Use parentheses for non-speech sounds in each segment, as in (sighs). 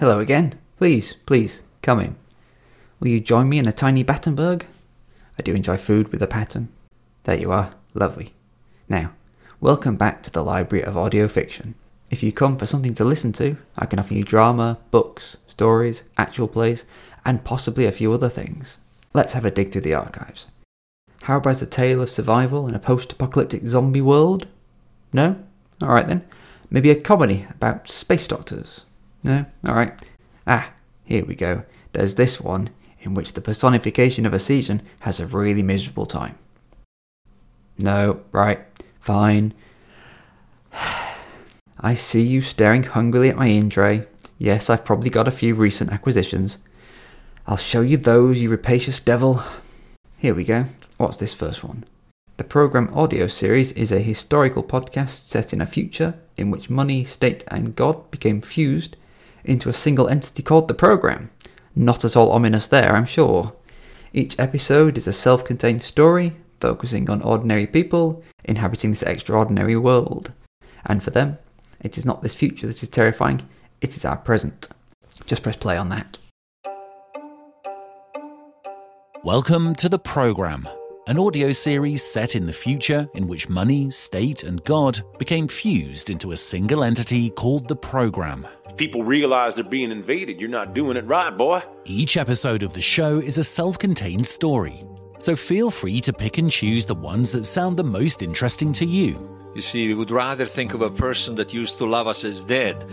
Hello again. Please, please, come in. Will you join me in a tiny Battenberg? I do enjoy food with a pattern. There you are. Lovely. Now, welcome back to the Library of Audio Fiction. If you come for something to listen to, I can offer you drama, books, stories, actual plays, and possibly a few other things. Let's have a dig through the archives. How about a tale of survival in a post apocalyptic zombie world? No? Alright then. Maybe a comedy about space doctors? No? Alright. Ah, here we go. There's this one in which the personification of a season has a really miserable time. No, right, fine. (sighs) I see you staring hungrily at my in tray. Yes, I've probably got a few recent acquisitions. I'll show you those, you rapacious devil. Here we go. What's this first one? The program audio series is a historical podcast set in a future in which money, state, and God became fused into a single entity called the program. Not at all ominous there, I'm sure. Each episode is a self contained story focusing on ordinary people inhabiting this extraordinary world. And for them, it is not this future that is terrifying, it is our present. Just press play on that. Welcome to the program, an audio series set in the future in which money, state, and God became fused into a single entity called the program. If people realize they're being invaded, you're not doing it right, boy. Each episode of the show is a self contained story, so feel free to pick and choose the ones that sound the most interesting to you. You see, we would rather think of a person that used to love us as dead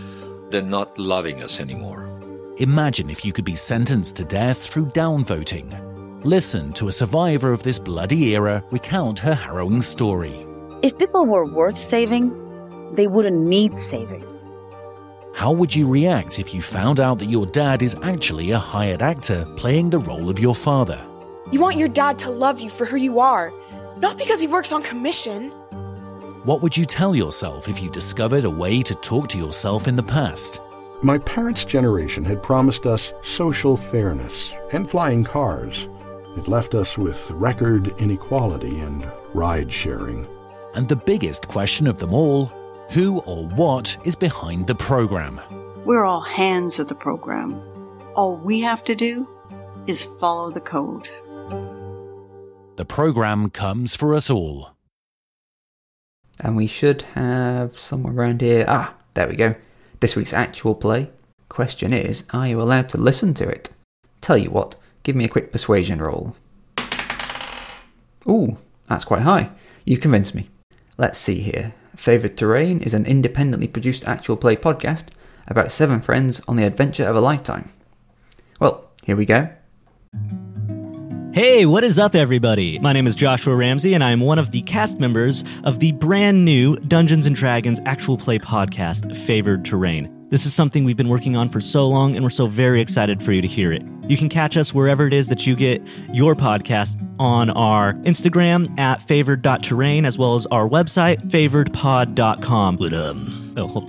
than not loving us anymore. Imagine if you could be sentenced to death through downvoting. Listen to a survivor of this bloody era recount her harrowing story. If people were worth saving, they wouldn't need saving. How would you react if you found out that your dad is actually a hired actor playing the role of your father? You want your dad to love you for who you are, not because he works on commission. What would you tell yourself if you discovered a way to talk to yourself in the past? My parents' generation had promised us social fairness and flying cars. It left us with record inequality and ride sharing. And the biggest question of them all who or what is behind the program? We're all hands of the program. All we have to do is follow the code. The program comes for us all. And we should have somewhere around here. Ah, there we go. This week's actual play. Question is, are you allowed to listen to it? Tell you what, give me a quick persuasion roll. Ooh, that's quite high. You convinced me. Let's see here. Favoured Terrain is an independently produced actual play podcast about seven friends on the adventure of a lifetime. Well, here we go. Hey, what is up, everybody? My name is Joshua Ramsey, and I am one of the cast members of the brand new Dungeons and Dragons actual play podcast, Favored Terrain. This is something we've been working on for so long, and we're so very excited for you to hear it. You can catch us wherever it is that you get your podcast on our Instagram at favored.terrain, as well as our website, favoredpod.com. But, um, oh,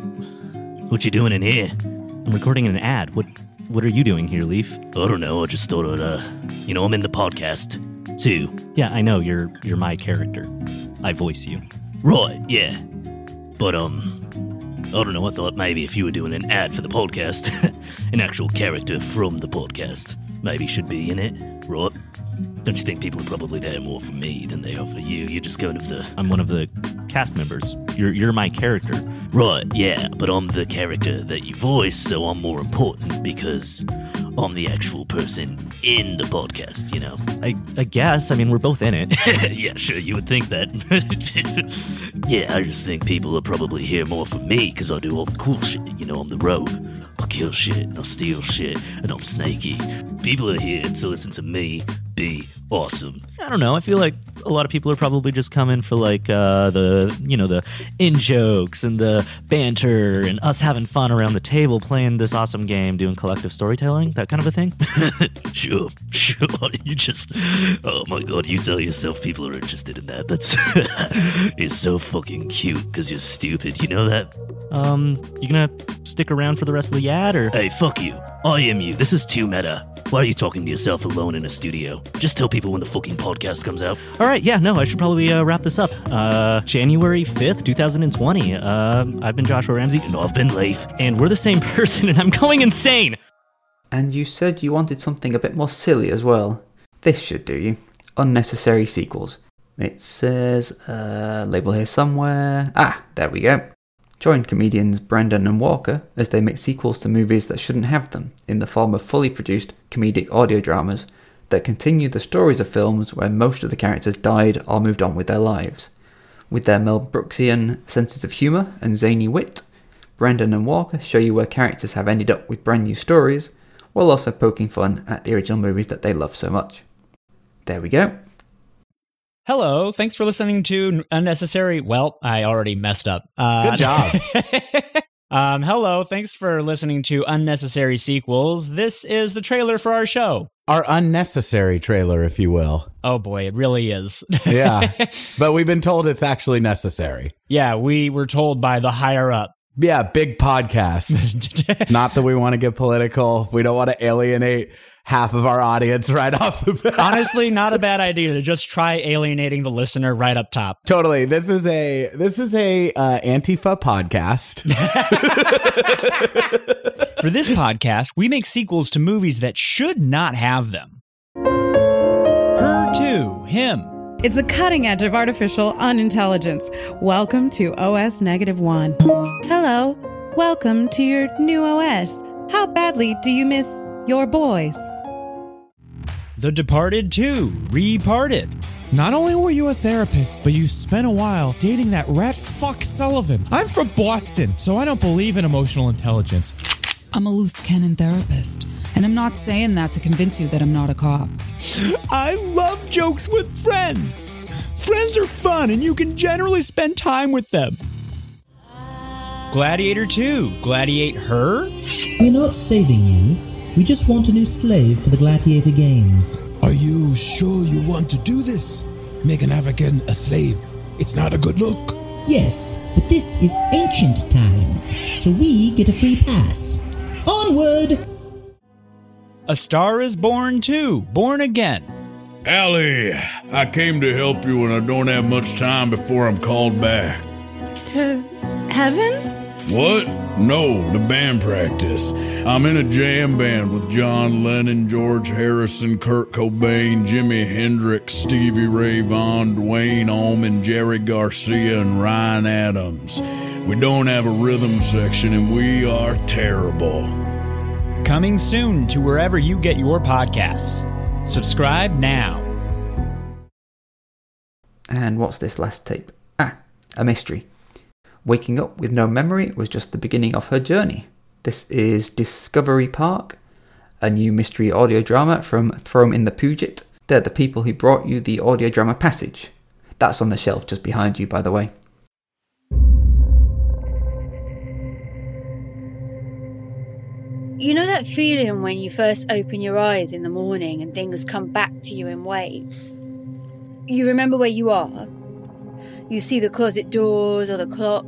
what you doing in here? I'm recording an ad. What what are you doing here, Leaf? I don't know. I just thought I'd, uh, you know, I'm in the podcast too. Yeah, I know. You're you're my character. I voice you. Right. Yeah. But um, I don't know. I thought maybe if you were doing an ad for the podcast, (laughs) an actual character from the podcast maybe should be in it, right? Don't you think people are probably there more for me than they are for you? You're just kind of the. I'm one of the cast members. You're you're my character. Right, yeah, but I'm the character that you voice, so I'm more important because I'm the actual person in the podcast, you know? I, I guess. I mean, we're both in it. (laughs) yeah, sure, you would think that. (laughs) yeah, I just think people are probably here more for me because I do all the cool shit. You know, I'm the rogue. I'll kill shit and I'll steal shit and I'm snaky. People are here to listen to me be awesome. I don't know. I feel like a lot of people are probably just coming for like uh, the you know the in jokes and the banter and us having fun around the table playing this awesome game, doing collective storytelling, that kind of a thing. (laughs) sure, sure. You just oh my god, you tell yourself people are interested in that. That's (laughs) it's so fucking cute because you're stupid. You know that. Um, you gonna stick around for the rest of the ad or? Hey, fuck you. I am you. This is too meta. Why are you talking to yourself alone in a studio? Just tell people when the fucking podcast comes out. All right, yeah, no, I should probably uh, wrap this up. Uh, January 5th, 2020. Uh, I've been Joshua Ramsey. No, I've been Leif. And we're the same (laughs) person, and I'm going insane. And you said you wanted something a bit more silly as well. This should do you. Unnecessary sequels. It says, uh, label here somewhere. Ah, there we go. Join comedians Brendan and Walker as they make sequels to movies that shouldn't have them in the form of fully produced comedic audio dramas that continue the stories of films where most of the characters died or moved on with their lives. With their Mel Brooksian senses of humour and zany wit, Brandon and Walker show you where characters have ended up with brand new stories, while also poking fun at the original movies that they love so much. There we go. Hello, thanks for listening to Unnecessary. Well, I already messed up. Uh, Good job. (laughs) um, hello, thanks for listening to Unnecessary Sequels. This is the trailer for our show. Our unnecessary trailer, if you will. Oh boy, it really is. Yeah. (laughs) but we've been told it's actually necessary. yeah, we were told by the higher up. Yeah, big podcast. (laughs) Not that we want to get political. We don't want to alienate half of our audience right off the bat. Honestly, not a bad idea to just try alienating the listener right up top. Totally. This is a this is a uh, Antifa podcast. (laughs) For this podcast, we make sequels to movies that should not have them. Her too, him. It's the cutting edge of artificial unintelligence. Welcome to OS negative one. Hello. Welcome to your new OS. How badly do you miss your boys? The Departed 2, Reparted. Not only were you a therapist, but you spent a while dating that rat fuck Sullivan. I'm from Boston, so I don't believe in emotional intelligence. I'm a loose cannon therapist, and I'm not saying that to convince you that I'm not a cop. I love jokes with friends. Friends are fun, and you can generally spend time with them. Gladiator 2, Gladiate Her? We're not saving you. We just want a new slave for the gladiator games. Are you sure you want to do this? Make an African a slave. It's not a good look. Yes, but this is ancient times, so we get a free pass. Onward! A Star is Born too, Born Again. Ally, I came to help you and I don't have much time before I'm called back. To heaven? What? No, the band practice. I'm in a jam band with John Lennon, George Harrison, Kurt Cobain, Jimi Hendrix, Stevie Ray Vaughan, Duane Allman, Jerry Garcia, and Ryan Adams. We don't have a rhythm section and we are terrible. Coming soon to wherever you get your podcasts. Subscribe now. And what's this last tape? Ah, a mystery. Waking up with no memory was just the beginning of her journey. This is Discovery Park, a new mystery audio drama from Throne in the Puget. They're the people who brought you the audio drama Passage. That's on the shelf just behind you, by the way. You know that feeling when you first open your eyes in the morning and things come back to you in waves? You remember where you are. You see the closet doors or the clock.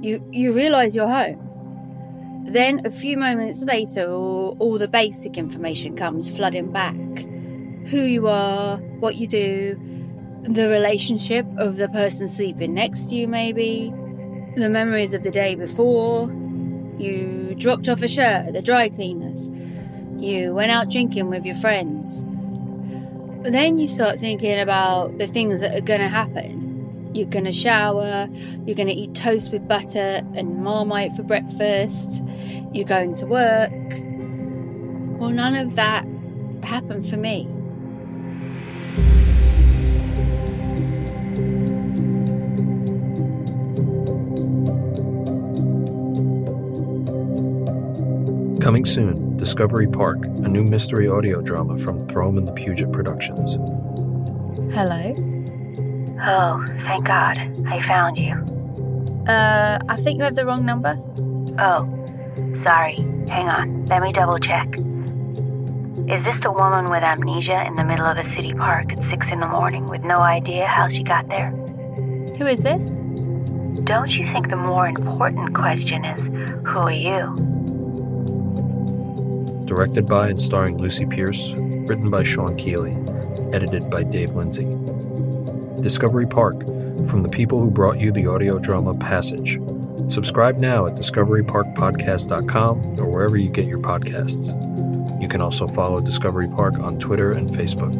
You you realize you're home. Then a few moments later all, all the basic information comes flooding back. Who you are, what you do, the relationship of the person sleeping next to you maybe, the memories of the day before, you dropped off a shirt at the dry cleaners. You went out drinking with your friends. Then you start thinking about the things that are going to happen. You're going to shower, you're going to eat toast with butter and marmite for breakfast, you're going to work. Well, none of that happened for me. Coming soon, Discovery Park, a new mystery audio drama from Throne and the Puget Productions. Hello? Oh, thank God. I found you. Uh, I think you have the wrong number. Oh, sorry. Hang on. Let me double check. Is this the woman with amnesia in the middle of a city park at 6 in the morning with no idea how she got there? Who is this? Don't you think the more important question is who are you? Directed by and starring Lucy Pierce, written by Sean Keeley, edited by Dave Lindsay. Discovery Park, from the people who brought you the audio drama Passage. Subscribe now at discoveryparkpodcast.com or wherever you get your podcasts. You can also follow Discovery Park on Twitter and Facebook.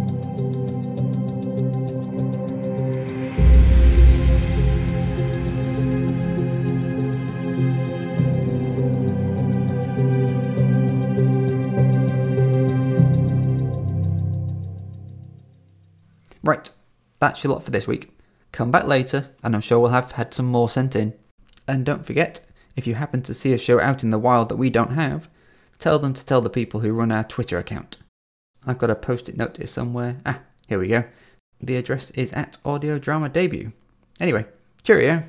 That's your lot for this week. Come back later, and I'm sure we'll have had some more sent in. And don't forget, if you happen to see a show out in the wild that we don't have, tell them to tell the people who run our Twitter account. I've got a post it note here somewhere. Ah, here we go. The address is at Audio Drama Debut. Anyway, cheerio.